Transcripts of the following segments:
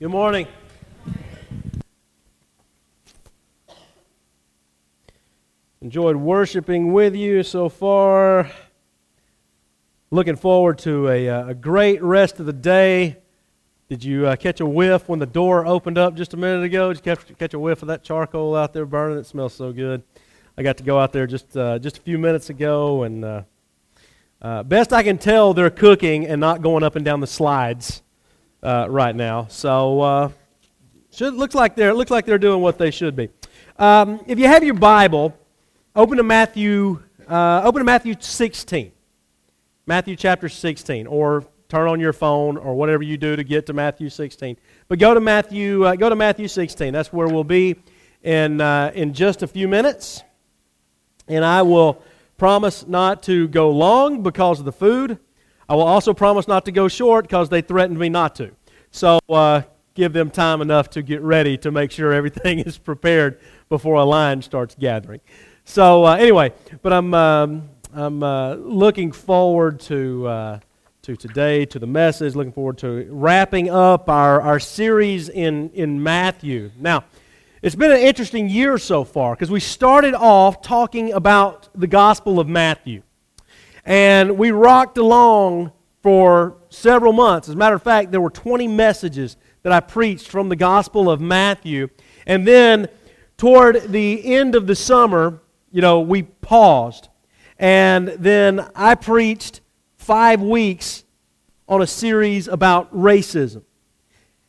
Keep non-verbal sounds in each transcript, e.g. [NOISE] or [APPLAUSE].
Good morning. Enjoyed worshiping with you so far. Looking forward to a, uh, a great rest of the day. Did you uh, catch a whiff when the door opened up just a minute ago? Did you catch, catch a whiff of that charcoal out there burning? It smells so good. I got to go out there just uh, just a few minutes ago, and uh, uh, best I can tell, they're cooking and not going up and down the slides uh, right now. So should, looks like they're looks like they're doing what they should be. Um, if you have your Bible, open to Matthew. open to Matthew 16. Matthew chapter 16, or turn on your phone, or whatever you do to get to Matthew 16. But go to Matthew, uh, go to Matthew 16. That's where we'll be in, uh, in just a few minutes. And I will promise not to go long because of the food. I will also promise not to go short because they threatened me not to. So uh, give them time enough to get ready to make sure everything [LAUGHS] is prepared before a line starts gathering. So uh, anyway, but I'm. Um, I'm uh, looking forward to, uh, to today, to the message, looking forward to wrapping up our, our series in, in Matthew. Now, it's been an interesting year so far because we started off talking about the Gospel of Matthew. And we rocked along for several months. As a matter of fact, there were 20 messages that I preached from the Gospel of Matthew. And then toward the end of the summer, you know, we paused and then I preached five weeks on a series about racism.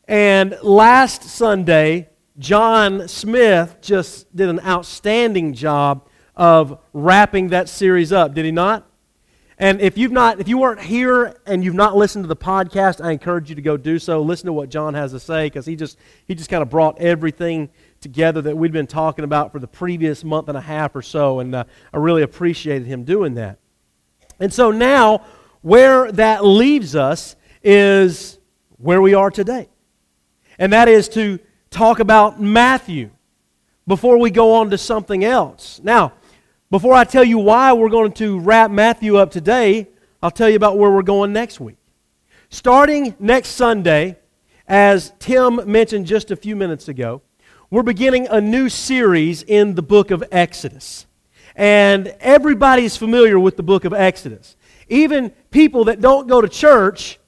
And last Sunday, John Smith just did an outstanding job of wrapping that series up, did he not? And if you've not, if you weren't here and you've not listened to the podcast, I encourage you to go do so. Listen to what John has to say because he just he just kind of brought everything together that we'd been talking about for the previous month and a half or so, and uh, I really appreciated him doing that. And so now, where that leaves us is where we are today, and that is to talk about Matthew before we go on to something else. Now, before I tell you why we're going to wrap Matthew up today, I'll tell you about where we're going next week. Starting next Sunday, as Tim mentioned just a few minutes ago, we're beginning a new series in the book of Exodus. And everybody's familiar with the book of Exodus. Even people that don't go to church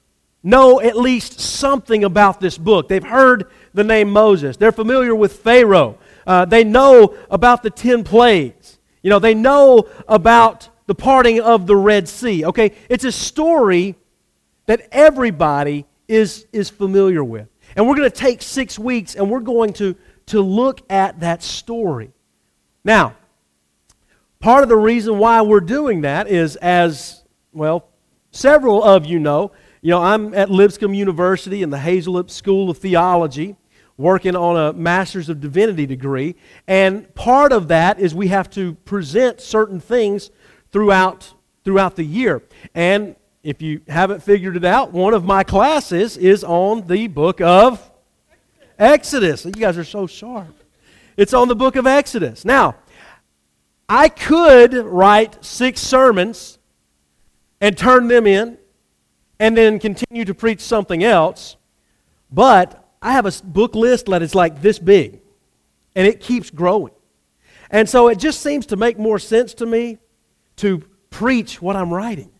know at least something about this book. They've heard the name Moses, they're familiar with Pharaoh, uh, they know about the 10 plagues. You know, they know about the parting of the Red Sea. Okay, it's a story that everybody is, is familiar with. And we're going to take six weeks and we're going to to look at that story. Now, part of the reason why we're doing that is as, well, several of you know, you know, I'm at Lipscomb University in the Hazelip School of Theology working on a Master's of Divinity degree. And part of that is we have to present certain things throughout, throughout the year. And if you haven't figured it out, one of my classes is on the book of Exodus. You guys are so sharp. It's on the book of Exodus. Now, I could write six sermons and turn them in and then continue to preach something else, but I have a book list that is like this big and it keeps growing. And so it just seems to make more sense to me to preach what I'm writing.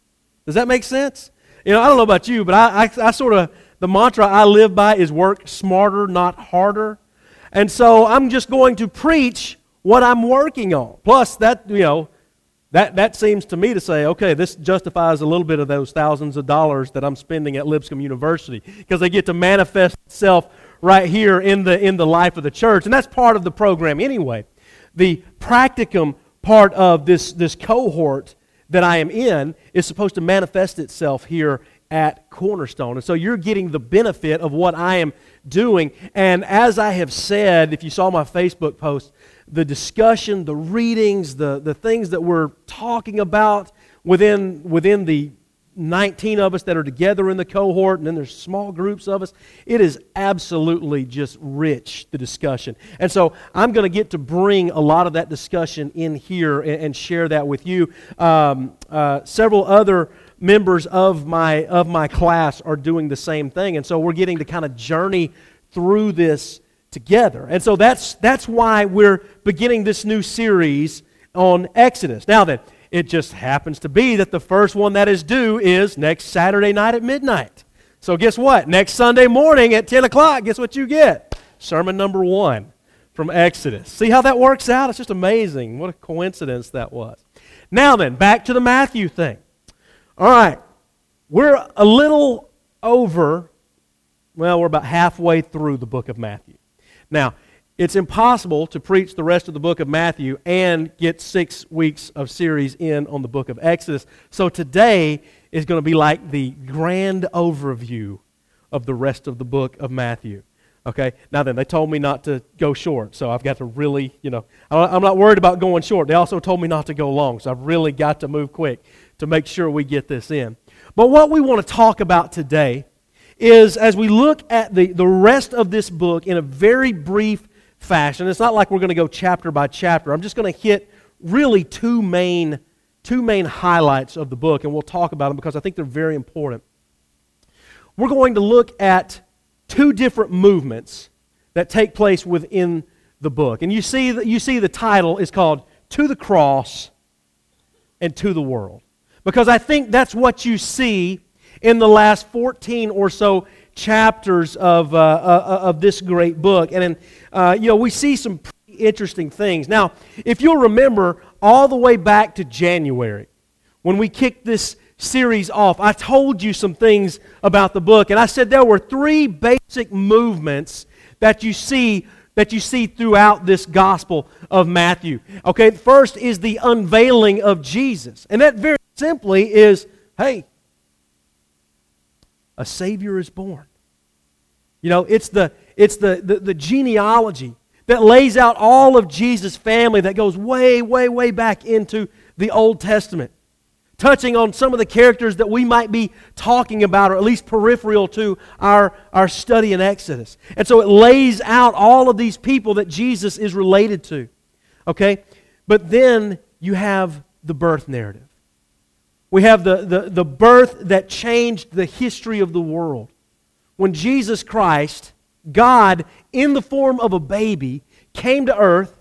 Does that make sense? You know, I don't know about you, but I, I, I sort of the mantra I live by is work smarter, not harder. And so I'm just going to preach what I'm working on. Plus, that, you know, that, that seems to me to say, okay, this justifies a little bit of those thousands of dollars that I'm spending at Lipscomb University because they get to manifest itself right here in the, in the life of the church. And that's part of the program anyway. The practicum part of this, this cohort that I am in is supposed to manifest itself here at Cornerstone. And so you're getting the benefit of what I am doing. And as I have said, if you saw my Facebook post, the discussion, the readings, the, the things that we're talking about within, within the 19 of us that are together in the cohort, and then there's small groups of us. It is absolutely just rich, the discussion. And so I'm going to get to bring a lot of that discussion in here and, and share that with you. Um, uh, several other members of my of my class are doing the same thing and so we're getting to kind of journey through this together. And so that's, that's why we're beginning this new series on Exodus. Now then, it just happens to be that the first one that is due is next Saturday night at midnight. So guess what? Next Sunday morning at 10 o'clock, guess what you get? Sermon number one from Exodus. See how that works out? It's just amazing. What a coincidence that was. Now then, back to the Matthew thing. All right. We're a little over, well, we're about halfway through the book of Matthew. Now, it's impossible to preach the rest of the book of Matthew and get six weeks of series in on the book of Exodus. So today is going to be like the grand overview of the rest of the book of Matthew. Okay, now then, they told me not to go short, so I've got to really, you know, I'm not worried about going short. They also told me not to go long, so I've really got to move quick to make sure we get this in. But what we want to talk about today is as we look at the, the rest of this book in a very brief fashion, it's not like we're going to go chapter by chapter. I'm just going to hit really two main, two main highlights of the book, and we'll talk about them because I think they're very important. We're going to look at two different movements that take place within the book. And you see, you see the title is called To the Cross and To the World. Because I think that's what you see in the last 14 or so chapters of, uh, uh, of this great book. And, uh, you know, we see some pretty interesting things. Now, if you'll remember, all the way back to January, when we kicked this series off, I told you some things about the book. And I said there were three basic movements that you see that you see throughout this gospel of Matthew. Okay, first is the unveiling of Jesus. And that very simply is hey, a Savior is born. You know, it's the, it's the, the, the genealogy that lays out all of Jesus' family that goes way, way, way back into the Old Testament, touching on some of the characters that we might be talking about, or at least peripheral to our, our study in Exodus. And so it lays out all of these people that Jesus is related to. Okay? But then you have the birth narrative. We have the, the, the birth that changed the history of the world. When Jesus Christ, God, in the form of a baby, came to earth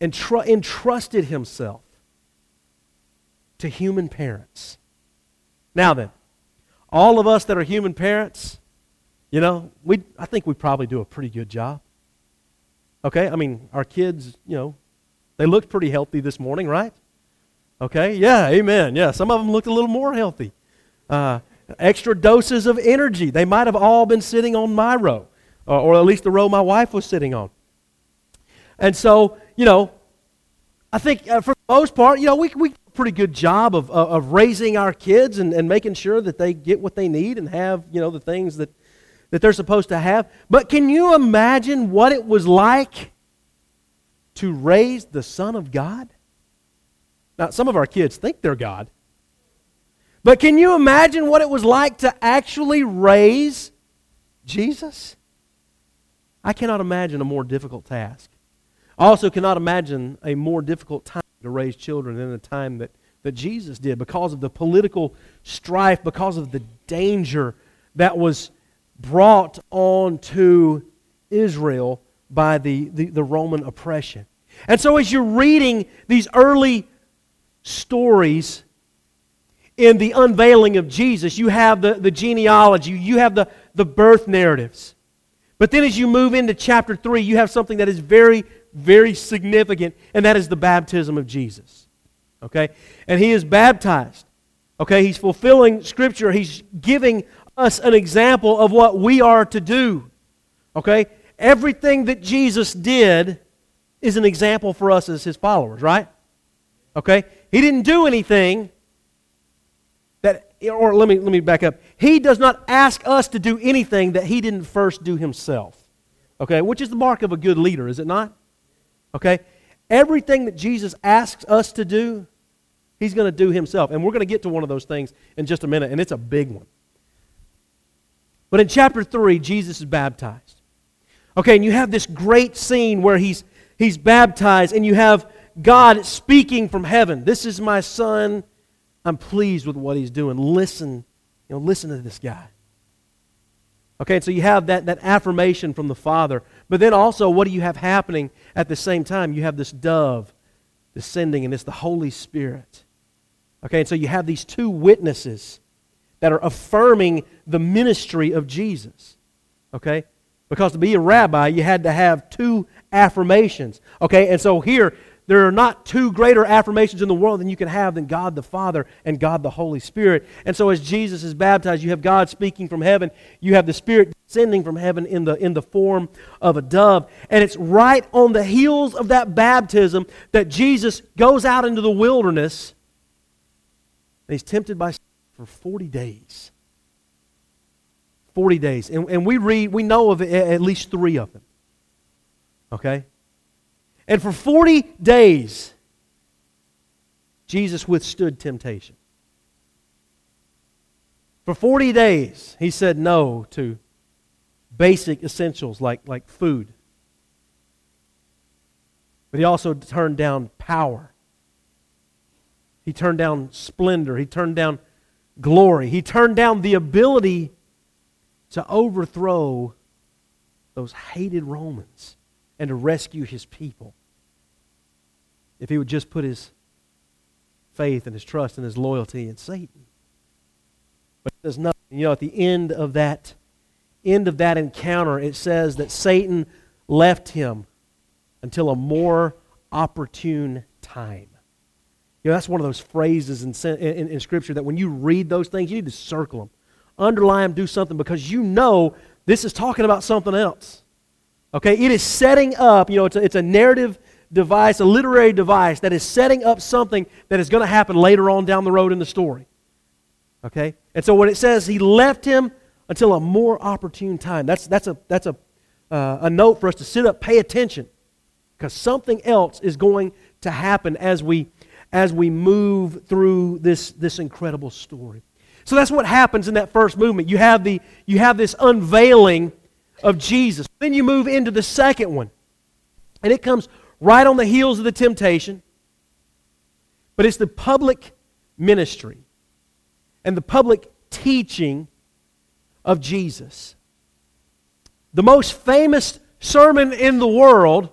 and tr- entrusted himself to human parents. Now then, all of us that are human parents, you know, we, I think we probably do a pretty good job. Okay? I mean, our kids, you know, they looked pretty healthy this morning, right? Okay? Yeah, amen. Yeah, some of them looked a little more healthy. Uh, extra doses of energy. They might have all been sitting on my row, or, or at least the row my wife was sitting on. And so, you know, I think uh, for the most part, you know, we, we do a pretty good job of, of, of raising our kids and, and making sure that they get what they need and have, you know, the things that, that they're supposed to have. But can you imagine what it was like to raise the Son of God? Now, some of our kids think they're God. But can you imagine what it was like to actually raise Jesus? I cannot imagine a more difficult task. I also cannot imagine a more difficult time to raise children than the time that, that Jesus did because of the political strife, because of the danger that was brought on to Israel by the, the, the Roman oppression. And so, as you're reading these early stories in the unveiling of Jesus. You have the, the genealogy, you have the, the birth narratives. But then as you move into chapter 3, you have something that is very, very significant, and that is the baptism of Jesus. Okay? And he is baptized. Okay? He's fulfilling Scripture, he's giving us an example of what we are to do. Okay? Everything that Jesus did is an example for us as his followers, right? Okay? He didn't do anything that, or let me, let me back up. He does not ask us to do anything that he didn't first do himself. Okay? Which is the mark of a good leader, is it not? Okay? Everything that Jesus asks us to do, he's going to do himself. And we're going to get to one of those things in just a minute, and it's a big one. But in chapter 3, Jesus is baptized. Okay, and you have this great scene where he's, he's baptized, and you have God speaking from heaven. This is my son. I'm pleased with what he's doing. Listen, you know, listen to this guy. Okay, so you have that, that affirmation from the Father. But then also, what do you have happening at the same time? You have this dove descending, and it's the Holy Spirit. Okay, and so you have these two witnesses that are affirming the ministry of Jesus. Okay? Because to be a rabbi, you had to have two affirmations. Okay, and so here, there are not two greater affirmations in the world than you can have than God the Father and God the Holy Spirit. And so as Jesus is baptized, you have God speaking from heaven, you have the Spirit descending from heaven in the, in the form of a dove. And it's right on the heels of that baptism that Jesus goes out into the wilderness and he's tempted by for 40 days. 40 days. And, and we read, we know of at least three of them. Okay? And for 40 days, Jesus withstood temptation. For 40 days, he said no to basic essentials like, like food. But he also turned down power. He turned down splendor. He turned down glory. He turned down the ability to overthrow those hated Romans and to rescue his people if he would just put his faith and his trust and his loyalty in Satan. But it does nothing. You know, at the end of that end of that encounter, it says that Satan left him until a more opportune time. You know, that's one of those phrases in, in, in, Scripture that when you read those things, you need to circle them, underline them, do something because you know this is talking about something else. Okay? It is setting up, you know, it's a, it's a narrative device, a literary device that is setting up something that is going to happen later on down the road in the story. Okay? And so when it says he left him until a more opportune time, that's, that's, a, that's a, uh, a note for us to sit up, pay attention, because something else is going to happen as we, as we move through this, this incredible story. So that's what happens in that first movement. You have, the, you have this unveiling of Jesus. Then you move into the second one. And it comes right on the heels of the temptation, but it's the public ministry and the public teaching of Jesus. The most famous sermon in the world,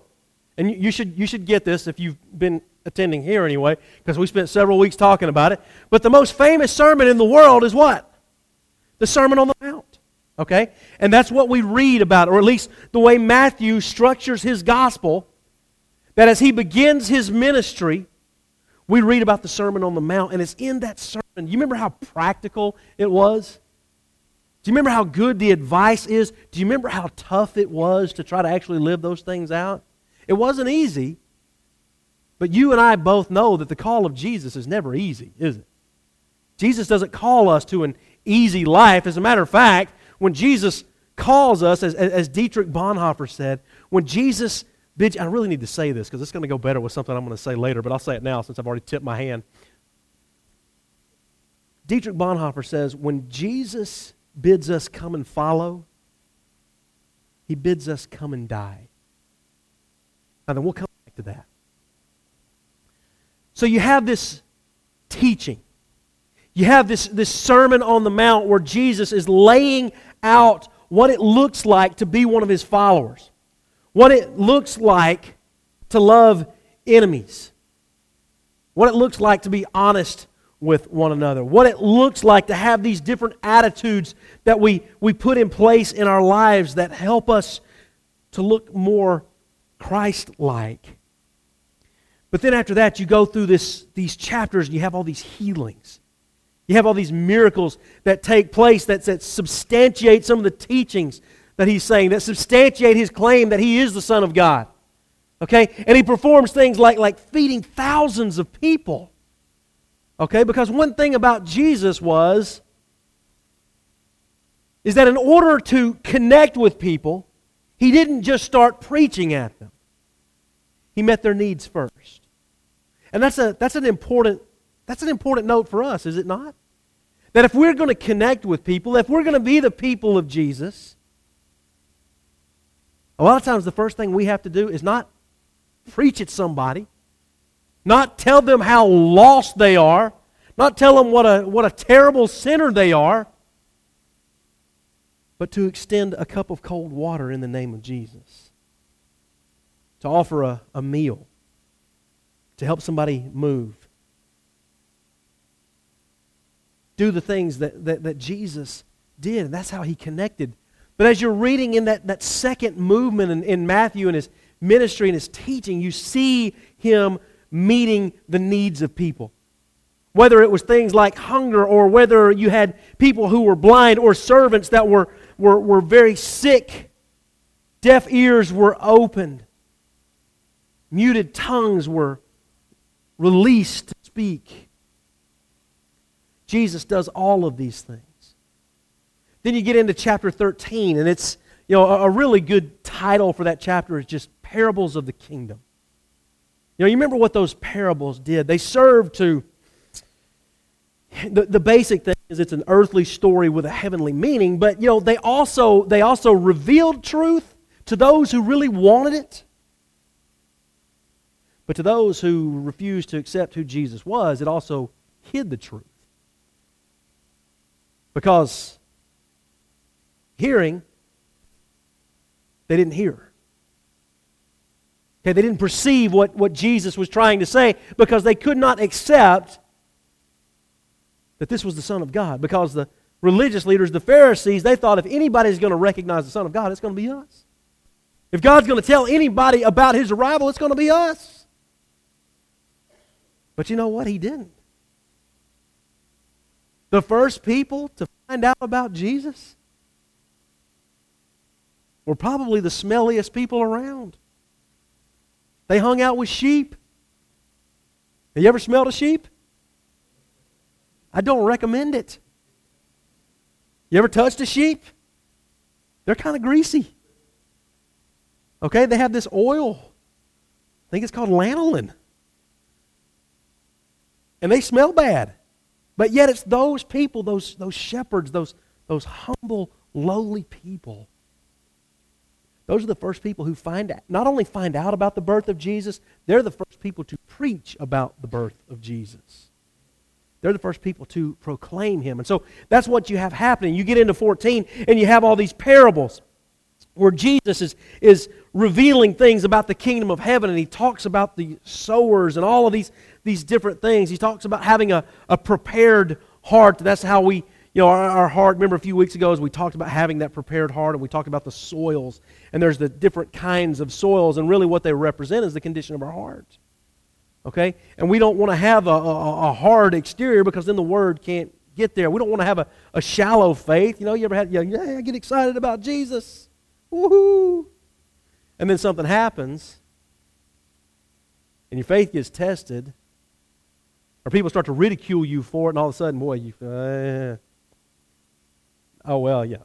and you should, you should get this if you've been attending here anyway, because we spent several weeks talking about it. But the most famous sermon in the world is what? The Sermon on the Mount. Okay? And that's what we read about, or at least the way Matthew structures his gospel that as he begins his ministry, we read about the Sermon on the Mount, and it's in that sermon. You remember how practical it was? Do you remember how good the advice is? Do you remember how tough it was to try to actually live those things out? It wasn't easy, but you and I both know that the call of Jesus is never easy, is it? Jesus doesn't call us to an easy life. As a matter of fact, when Jesus calls us, as, as Dietrich Bonhoeffer said, when Jesus bids, I really need to say this because it's going to go better with something I'm going to say later, but I'll say it now since I've already tipped my hand. Dietrich Bonhoeffer says, when Jesus bids us come and follow, he bids us come and die. Now then, we'll come back to that. So you have this teaching. You have this, this Sermon on the Mount where Jesus is laying out what it looks like to be one of his followers what it looks like to love enemies, what it looks like to be honest with one another, what it looks like to have these different attitudes that we, we put in place in our lives that help us to look more Christ like. But then after that, you go through this, these chapters and you have all these healings. You have all these miracles that take place that, that substantiate some of the teachings that he's saying that substantiate his claim that he is the Son of God. Okay? And he performs things like, like feeding thousands of people. Okay? Because one thing about Jesus was is that in order to connect with people, he didn't just start preaching at them. He met their needs first. And that's, a, that's, an important, that's an important note for us, is it not? That if we're going to connect with people, if we're going to be the people of Jesus, a lot of times, the first thing we have to do is not preach at somebody, not tell them how lost they are, not tell them what a, what a terrible sinner they are. but to extend a cup of cold water in the name of Jesus, to offer a, a meal, to help somebody move. Do the things that, that, that Jesus did, and that's how he connected. But as you're reading in that, that second movement in, in Matthew and his ministry and his teaching, you see him meeting the needs of people. Whether it was things like hunger or whether you had people who were blind or servants that were, were, were very sick, deaf ears were opened, muted tongues were released to speak. Jesus does all of these things. Then you get into chapter 13, and it's you know a, really good title for that chapter is just Parables of the Kingdom. You know, you remember what those parables did? They served to the, the basic thing is it's an earthly story with a heavenly meaning, but you know, they also they also revealed truth to those who really wanted it. But to those who refused to accept who Jesus was, it also hid the truth. Because hearing, they didn't hear. Okay, they didn't perceive what, what Jesus was trying to say because they could not accept that this was the Son of God. Because the religious leaders, the Pharisees, they thought if anybody's going to recognize the Son of God, it's going to be us. If God's going to tell anybody about his arrival, it's going to be us. But you know what? He didn't. The first people to find out about Jesus were probably the smelliest people around. They hung out with sheep. Have you ever smelled a sheep? I don't recommend it. You ever touched a sheep? They're kind of greasy. Okay, they have this oil. I think it's called lanolin. And they smell bad. But yet it's those people, those, those shepherds, those, those humble, lowly people those are the first people who find out, not only find out about the birth of Jesus, they're the first people to preach about the birth of Jesus. They're the first people to proclaim him. And so that's what you have happening. You get into 14 and you have all these parables where Jesus is, is revealing things about the kingdom of heaven and he talks about the sowers and all of these, these different things. He talks about having a, a prepared heart. That's how we you know, our, our, heart, remember a few weeks ago as we talked about having that prepared heart and we talked about the soils. And there's the different kinds of soils, and really what they represent is the condition of our heart. Okay? And we don't want to have a, a, a hard exterior because then the word can't get there. We don't want to have a, a shallow faith. You know, you ever had, you know, yeah, I get excited about Jesus. Woohoo! And then something happens, and your faith gets tested, or people start to ridicule you for it, and all of a sudden, boy, you, uh, oh, well, yeah.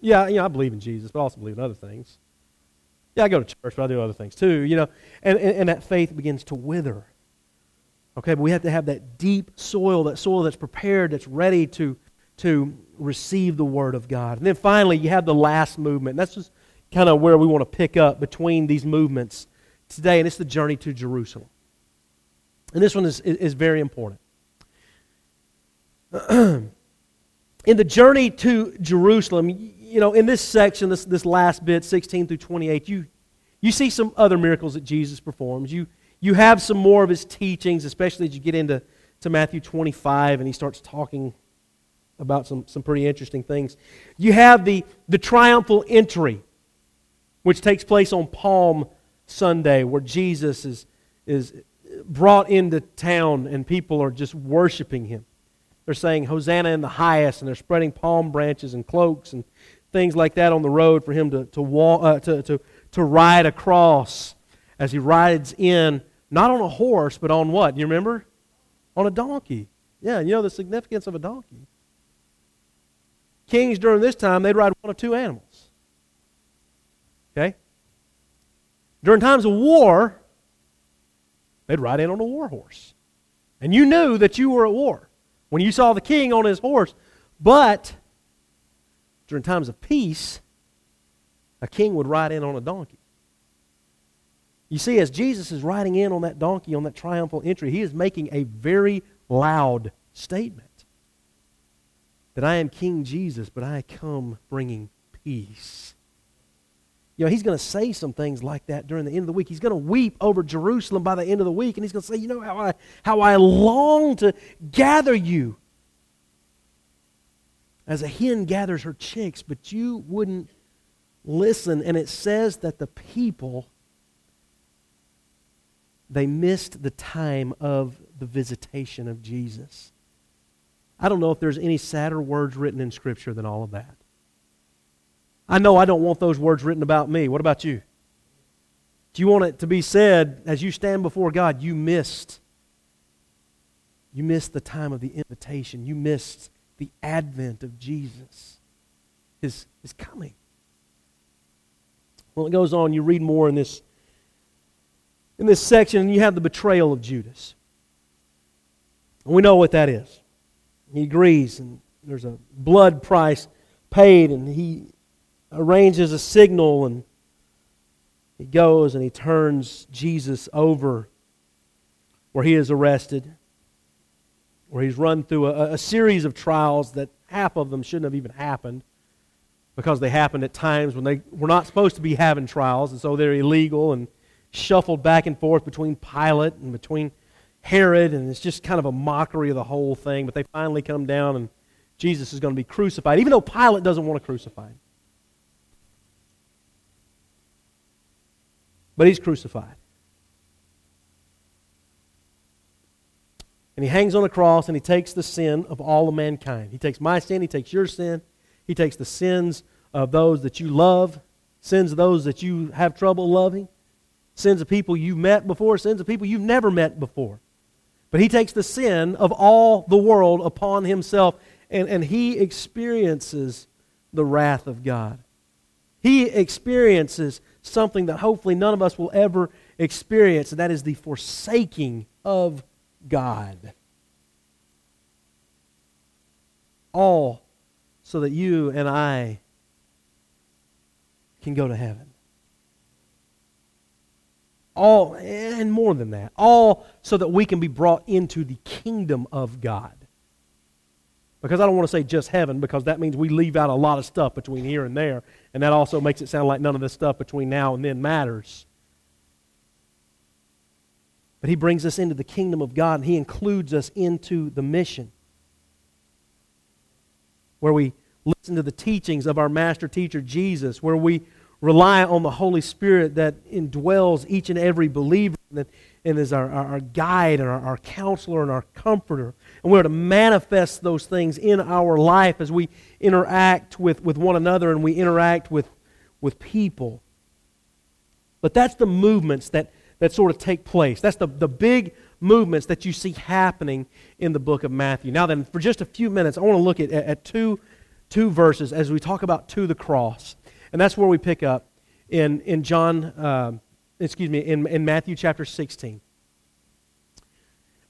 Yeah, you know, I believe in Jesus, but I also believe in other things. Yeah, I go to church, but I do other things too, you know. And, and, and that faith begins to wither. Okay, but we have to have that deep soil, that soil that's prepared, that's ready to, to receive the Word of God. And then finally, you have the last movement. That's just kind of where we want to pick up between these movements today, and it's the journey to Jerusalem. And this one is, is, is very important. [CLEARS THROAT] in the journey to Jerusalem, you know, in this section, this, this last bit, 16 through 28, you, you see some other miracles that Jesus performs. You, you have some more of his teachings, especially as you get into to Matthew 25 and he starts talking about some, some pretty interesting things. You have the, the triumphal entry, which takes place on Palm Sunday, where Jesus is, is brought into town and people are just worshiping him. They're saying, Hosanna in the highest, and they're spreading palm branches and cloaks and things like that on the road for him to, to, walk, uh, to, to, to ride across as he rides in, not on a horse, but on what? You remember? On a donkey. Yeah, you know the significance of a donkey. Kings during this time, they'd ride one of two animals. Okay? During times of war, they'd ride in on a war horse. And you knew that you were at war when you saw the king on his horse. But during times of peace, a king would ride in on a donkey. You see, as Jesus is riding in on that donkey on that triumphal entry, he is making a very loud statement that I am King Jesus, but I come bringing peace. You know, he's going to say some things like that during the end of the week. He's going to weep over Jerusalem by the end of the week, and he's going to say, You know how I, how I long to gather you as a hen gathers her chicks, but you wouldn't listen. And it says that the people, they missed the time of the visitation of Jesus. I don't know if there's any sadder words written in Scripture than all of that. I know I don't want those words written about me. What about you? Do you want it to be said as you stand before God, you missed? You missed the time of the invitation. You missed the advent of Jesus, his, his coming. Well, it goes on. You read more in this, in this section, and you have the betrayal of Judas. And we know what that is. He agrees, and there's a blood price paid, and he arranges a signal, and he goes and he turns Jesus over where he is arrested, where he's run through a, a series of trials that half of them shouldn't have even happened because they happened at times when they were not supposed to be having trials, and so they're illegal and shuffled back and forth between Pilate and between Herod, and it's just kind of a mockery of the whole thing. But they finally come down, and Jesus is going to be crucified, even though Pilate doesn't want to crucify him. But he's crucified. And he hangs on a cross and he takes the sin of all of mankind. He takes my sin, he takes your sin, he takes the sins of those that you love, sins of those that you have trouble loving, sins of people you met before, sins of people you've never met before. But he takes the sin of all the world upon himself and, and he experiences the wrath of God. He experiences something that hopefully none of us will ever experience, and that is the forsaking of God. All so that you and I can go to heaven. All, and more than that, all so that we can be brought into the kingdom of God. Because I don't want to say just heaven, because that means we leave out a lot of stuff between here and there. And that also makes it sound like none of this stuff between now and then matters. But he brings us into the kingdom of God, and he includes us into the mission. Where we listen to the teachings of our master teacher, Jesus, where we rely on the Holy Spirit that indwells each and every believer and, and is our, our, guide and our, our counselor and our comforter. And we're to manifest those things in our life as we interact with, with one another and we interact with, with people. But that's the movements that, that sort of take place. That's the, the big movements that you see happening in the book of Matthew. Now, then, for just a few minutes, I want to look at, at two, two verses as we talk about to the cross. And that's where we pick up in, in John, uh, excuse me, in, in Matthew chapter 16.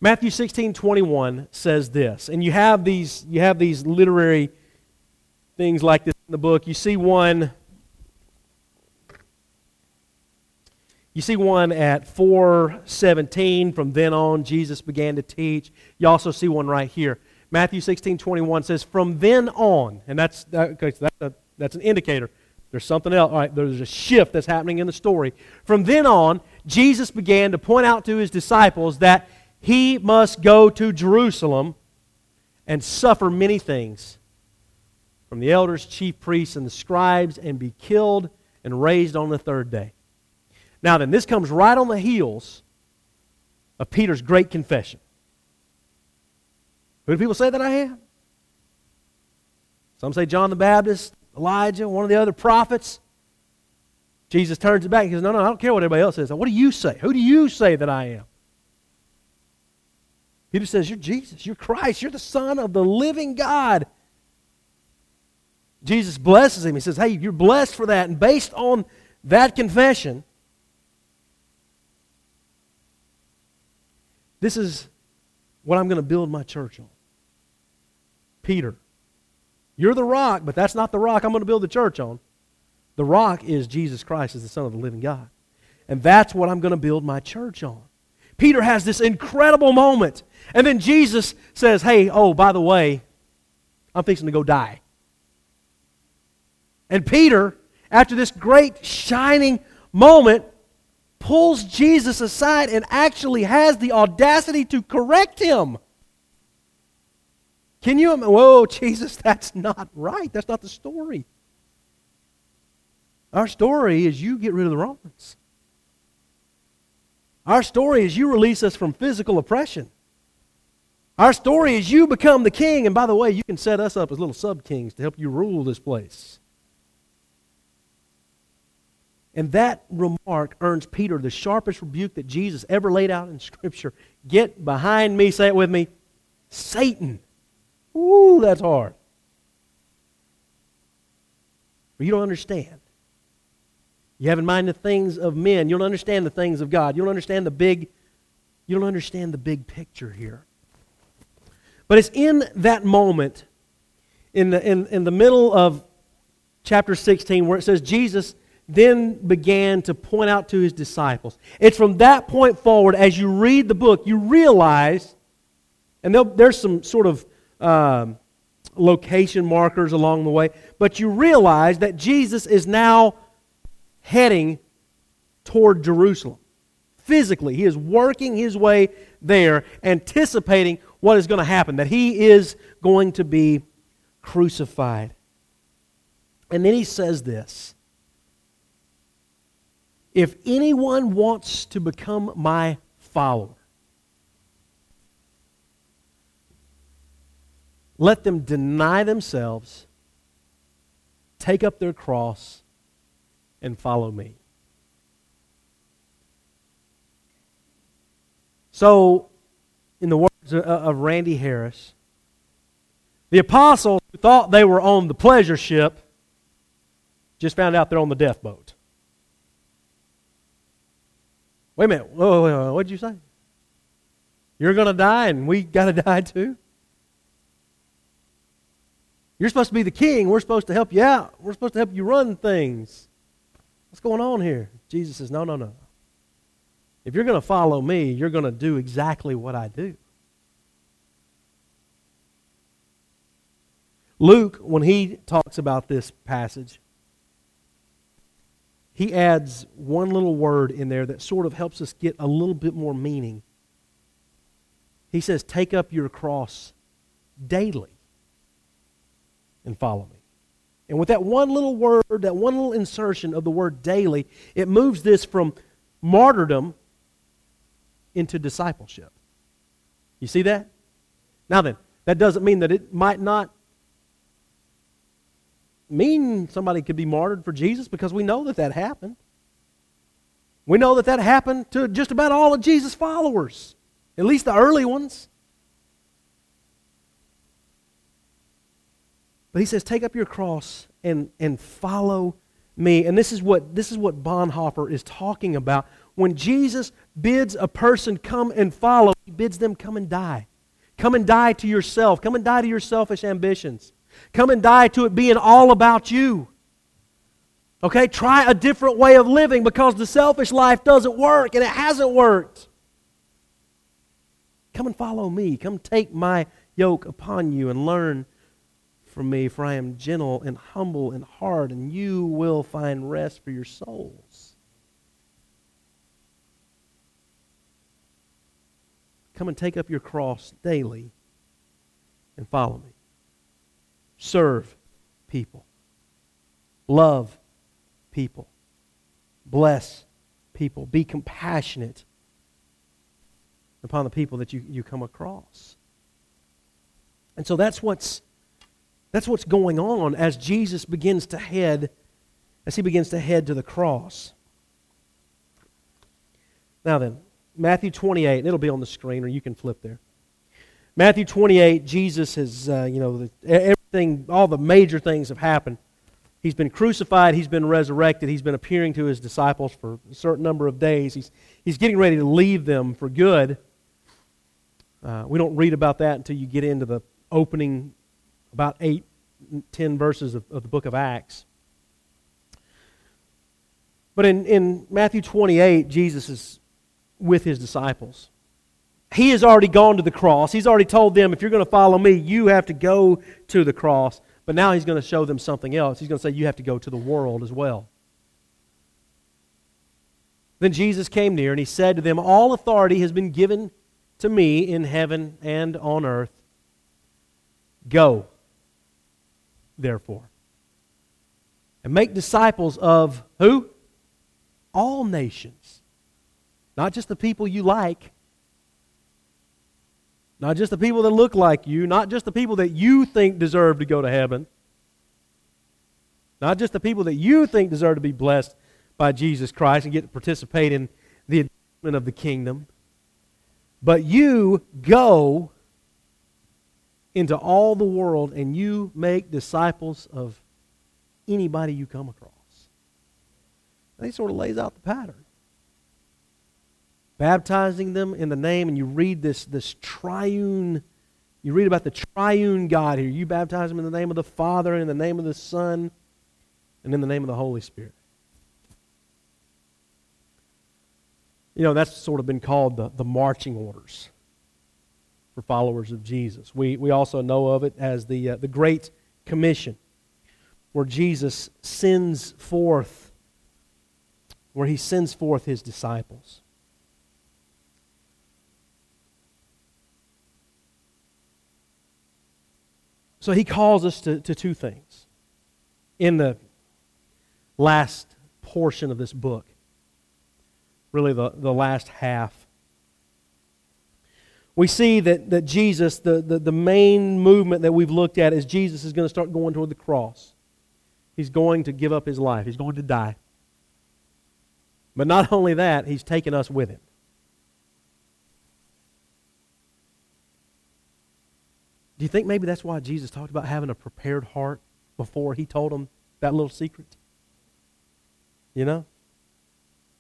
Matthew 16, 21 says this. And you have these, you have these literary things like this in the book. You see one. You see one at 417. From then on, Jesus began to teach. You also see one right here. Matthew 16, 21 says, From then on, and that's, okay, so that's, a, that's an indicator. There's something else. All right, there's a shift that's happening in the story. From then on, Jesus began to point out to his disciples that he must go to Jerusalem and suffer many things from the elders, chief priests, and the scribes, and be killed and raised on the third day. Now, then, this comes right on the heels of Peter's great confession. Who do people say that I am? Some say John the Baptist, Elijah, one of the other prophets. Jesus turns it back and says, No, no, I don't care what everybody else says. What do you say? Who do you say that I am? Peter says, You're Jesus. You're Christ. You're the Son of the living God. Jesus blesses him. He says, Hey, you're blessed for that. And based on that confession, this is what I'm going to build my church on. Peter, you're the rock, but that's not the rock I'm going to build the church on. The rock is Jesus Christ as the Son of the living God. And that's what I'm going to build my church on. Peter has this incredible moment and then Jesus says, Hey, oh, by the way, I'm fixing to go die. And Peter, after this great shining moment, pulls Jesus aside and actually has the audacity to correct him. Can you? Whoa, Jesus, [LAUGHS] that's not right. That's not the story. Our story is you get rid of the Romans. Our story is you release us from physical oppression. Our story is you become the king, and by the way, you can set us up as little sub kings to help you rule this place. And that remark earns Peter the sharpest rebuke that Jesus ever laid out in Scripture. Get behind me, say it with me Satan. Ooh, that's hard. But you don't understand. You have in mind the things of men. You don't understand the things of God. You don't understand the big, you don't understand the big picture here. But it's in that moment, in the, in, in the middle of chapter 16, where it says Jesus then began to point out to his disciples. It's from that point forward, as you read the book, you realize, and there's some sort of um, location markers along the way, but you realize that Jesus is now heading toward Jerusalem. Physically, he is working his way there, anticipating what is going to happen, that he is going to be crucified. And then he says this if anyone wants to become my follower, let them deny themselves, take up their cross, and follow me. So, in the words of Randy Harris, the apostles who thought they were on the pleasure ship just found out they're on the death boat. Wait a minute. What did you say? You're going to die and we got to [LAUGHS] die too? You're supposed to be the king. We're supposed to help you out. We're supposed to help you run things. What's going on here? Jesus says, No, no, no. If you're going to follow me, you're going to do exactly what I do. Luke, when he talks about this passage, he adds one little word in there that sort of helps us get a little bit more meaning. He says, Take up your cross daily and follow me. And with that one little word, that one little insertion of the word daily, it moves this from martyrdom into discipleship. You see that? Now then, that doesn't mean that it might not mean somebody could be martyred for Jesus because we know that that happened. We know that that happened to just about all of Jesus' followers, at least the early ones. But he says, take up your cross and, and follow me. And this is what this is what Bonhoeffer is talking about. When Jesus bids a person come and follow, he bids them come and die. Come and die to yourself. Come and die to your selfish ambitions. Come and die to it being all about you. Okay? Try a different way of living because the selfish life doesn't work and it hasn't worked. Come and follow me. Come take my yoke upon you and learn from me, for I am gentle and humble in heart, and you will find rest for your souls. Come and take up your cross daily and follow me serve people, love people, bless people, be compassionate upon the people that you, you come across. And so that's what's that's what's going on as Jesus begins to head as he begins to head to the cross. Now then, Matthew 28, and it'll be on the screen or you can flip there. Matthew 28, Jesus has, uh, you know, the, everything, all the major things have happened. He's been crucified, he's been resurrected, he's been appearing to his disciples for a certain number of days. He's, he's getting ready to leave them for good. Uh, we don't read about that until you get into the opening, about eight, ten verses of, of the book of Acts. But in, in Matthew 28, Jesus is with his disciples. he has already gone to the cross. He's already told them, if you're going to follow me, you have to go to the cross. But now he's going to show them something else. He's going to say, you have to go to the world as well. Then Jesus came near and he said to them, All authority has been given to me in heaven and on earth. Go, therefore, and make disciples of who? All nations. Not just the people you like, not just the people that look like you, not just the people that you think deserve to go to heaven, not just the people that you think deserve to be blessed by Jesus Christ and get to participate in the advancement of the kingdom, but you go into all the world and you make disciples of anybody you come across. And he sort of lays out the pattern baptizing them in the name, and you read this, this triune, you read about the triune God here. You baptize them in the name of the Father, and in the name of the Son, and in the name of the Holy Spirit. You know, that's sort of been called the, the marching orders for followers of Jesus. We, we also know of it as the, uh, the Great Commission, where Jesus sends forth, where he sends forth his disciples. So he calls us to, to two things in the last portion of this book, really the, the last half. We see that, that Jesus, the, the, the main movement that we've looked at is Jesus is going to start going toward the cross. He's going to give up his life, he's going to die. But not [LAUGHS] only that, he's taken us with him. Do you think maybe that's why Jesus talked about having a prepared heart before he told them that little secret? You know?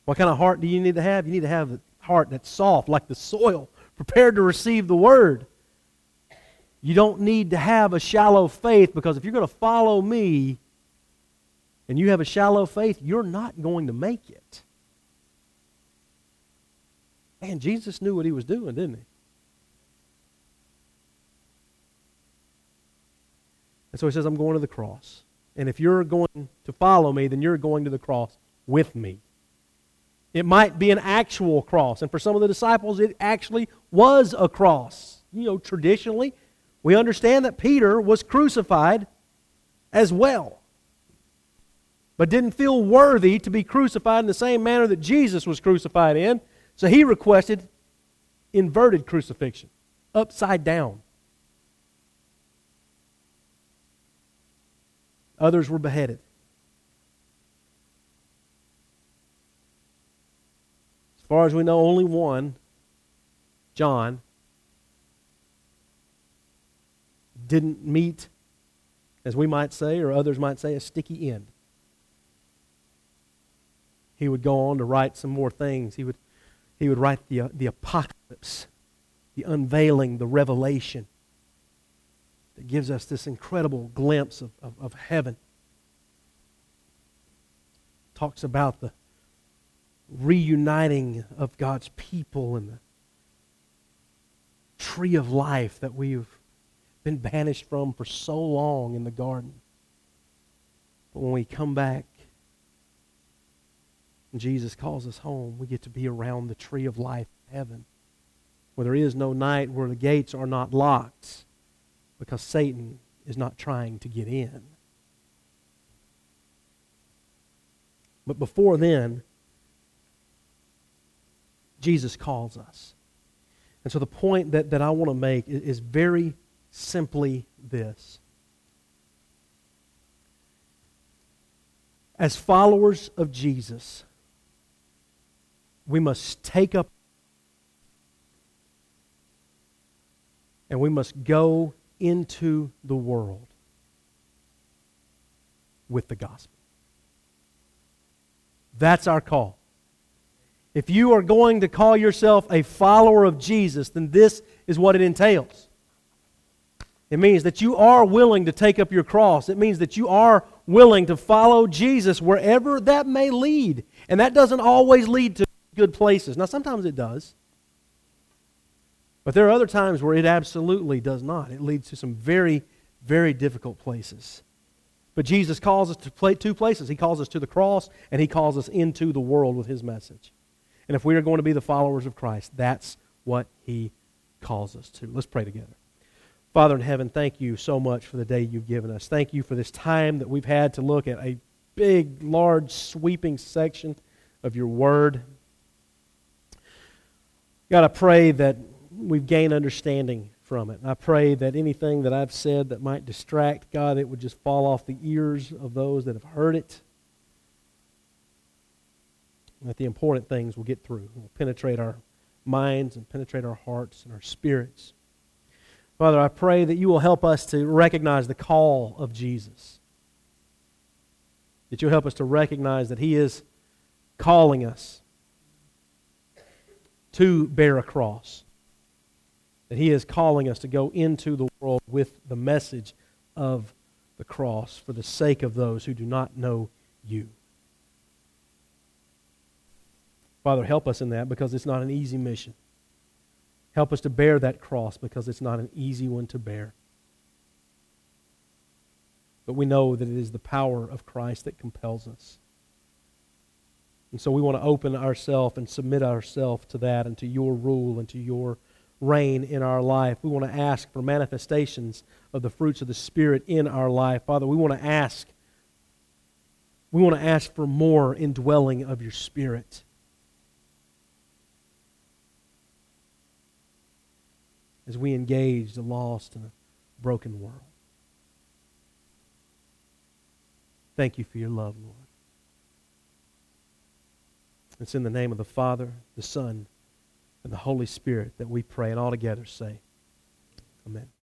What kind of heart do you need to have? You need to have a heart that's soft, like the soil, prepared to receive the word. You don't need to have a shallow faith because if you're going to follow me and you have a shallow faith, you're not going to make it. Man, Jesus knew what he was doing, didn't he? And so he says, I'm going to the cross. And if you're going to follow me, then you're going to the cross with me. It might be an actual cross. And for some of the disciples, it actually was a cross. You know, traditionally, we understand that Peter was crucified as well, but didn't feel worthy to be crucified in the same manner that Jesus was crucified in. So he requested inverted crucifixion, upside down. Others were beheaded. Far as we know, only one, John, didn't meet, as we might say, or others might say, a sticky end. He would go on to write some more things. He would, he would write the, uh, the apocalypse, the unveiling, the revelation that gives us this incredible glimpse of, of, of heaven. Talks about the reuniting of God's people and the tree of life that we've been banished from for so long in the garden. But when we come back and Jesus calls us home, we get to be around the tree of life, in heaven, where there is no night, where the gates are not locked because Satan is not trying to get in. But before then, Jesus calls us. And so the point that, that I want to make is, is very simply this. As followers of Jesus, we must take up and we must go into the world with the gospel. That's our call. If you are going to call yourself a follower of Jesus, then this is what it entails. It means that you are willing to take up your cross. It means that you are willing to follow Jesus wherever that may lead. And that doesn't always lead to good places. Now, sometimes it does. But there are other times where it absolutely does not. It leads to some very, very difficult places. But Jesus calls us to play two places. He calls us to the cross, and He calls us into the world with His message. And if we are going to be the followers of Christ, that's what He calls us to. Let's pray together. Father in heaven, thank you so much for the day you've given us. Thank you for this time that we've had to look at a big, large, sweeping section of your word. God, I pray that we've gained understanding from it. And I pray that anything that I've said that might distract, God, it would just fall off the ears of those that have heard it. That the important things will get through, will penetrate our minds and penetrate our hearts and our spirits. Father, I pray that you will help us to recognize the call of Jesus. That you'll help us to recognize that He is calling us to bear a cross. That He is calling us to go into the world with the message of the cross for the sake of those who do not know you. Father, help us in that because it's not an easy mission. Help us to bear that cross because it's not an easy one to bear. But we know that it is the power of Christ that compels us. And so we want to open ourselves and submit ourselves to that and to your rule and to your reign in our life. We want to ask for manifestations of the fruits of the Spirit in our life. Father, we want to ask we want to ask for more indwelling of your Spirit. As we engage the lost and a broken world. Thank you for your love, Lord. It's in the name of the Father, the Son, and the Holy Spirit that we pray and all together say, Amen.